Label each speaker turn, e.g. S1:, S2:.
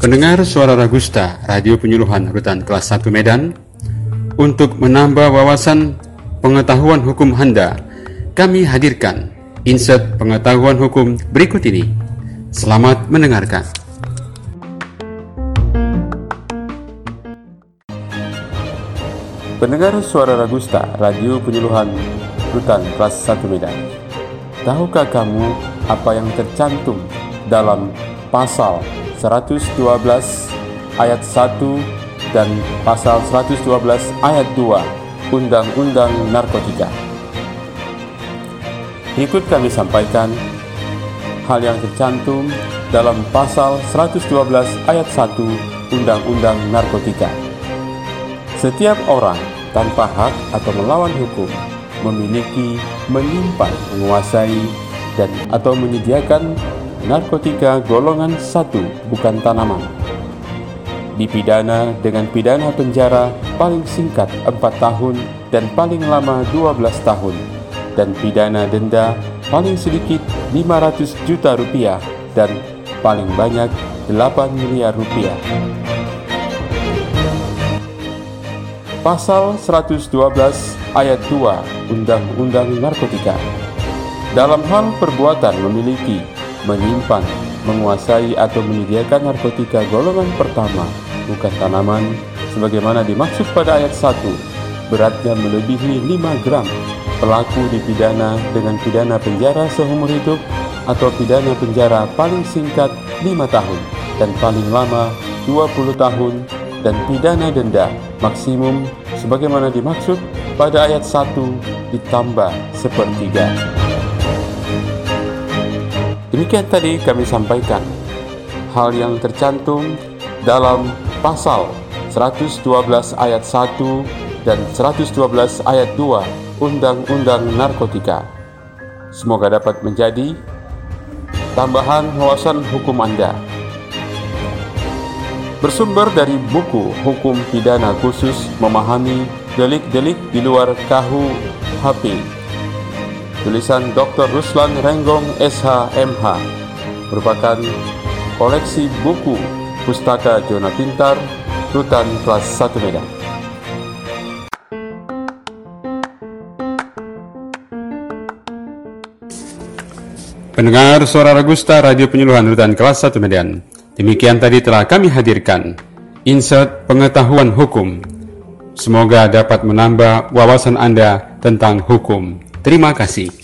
S1: Pendengar suara Ragusta, radio penyuluhan rutan kelas 1 Medan, untuk menambah wawasan pengetahuan hukum Anda, kami hadirkan insert pengetahuan hukum berikut ini. Selamat mendengarkan.
S2: Pendengar suara Ragusta, radio penyuluhan rutan kelas 1 Medan. Tahukah kamu apa yang tercantum dalam pasal 112 ayat 1 dan pasal 112 ayat 2 Undang-Undang Narkotika. Berikut kami sampaikan hal yang tercantum dalam pasal 112 ayat 1 Undang-Undang Narkotika. Setiap orang tanpa hak atau melawan hukum memiliki, menyimpan, menguasai, dan atau menyediakan narkotika golongan satu bukan tanaman. Dipidana dengan pidana penjara paling singkat 4 tahun dan paling lama 12 tahun dan pidana denda paling sedikit 500 juta rupiah dan paling banyak 8 miliar rupiah. Pasal 112 ayat 2 Undang-Undang Narkotika. Dalam hal perbuatan memiliki menyimpan, menguasai atau menyediakan narkotika golongan pertama, bukan tanaman, sebagaimana dimaksud pada ayat 1, beratnya melebihi 5 gram, pelaku dipidana dengan pidana penjara seumur hidup atau pidana penjara paling singkat 5 tahun dan paling lama 20 tahun dan pidana denda maksimum sebagaimana dimaksud pada ayat 1 ditambah sepertiga. Demikian tadi kami sampaikan hal yang tercantum dalam pasal 112 ayat 1 dan 112 ayat 2 Undang-Undang Narkotika. Semoga dapat menjadi tambahan wawasan hukum Anda. Bersumber dari buku Hukum Pidana Khusus Memahami Delik-delik di luar KUHP tulisan Dr. Ruslan Renggong SH MH merupakan koleksi buku pustaka Jona Pintar Rutan kelas 1 Medan.
S1: Pendengar suara Ragusta Radio Penyuluhan Rutan kelas 1 Medan. Demikian tadi telah kami hadirkan insert pengetahuan hukum. Semoga dapat menambah wawasan Anda tentang hukum. Terima kasih.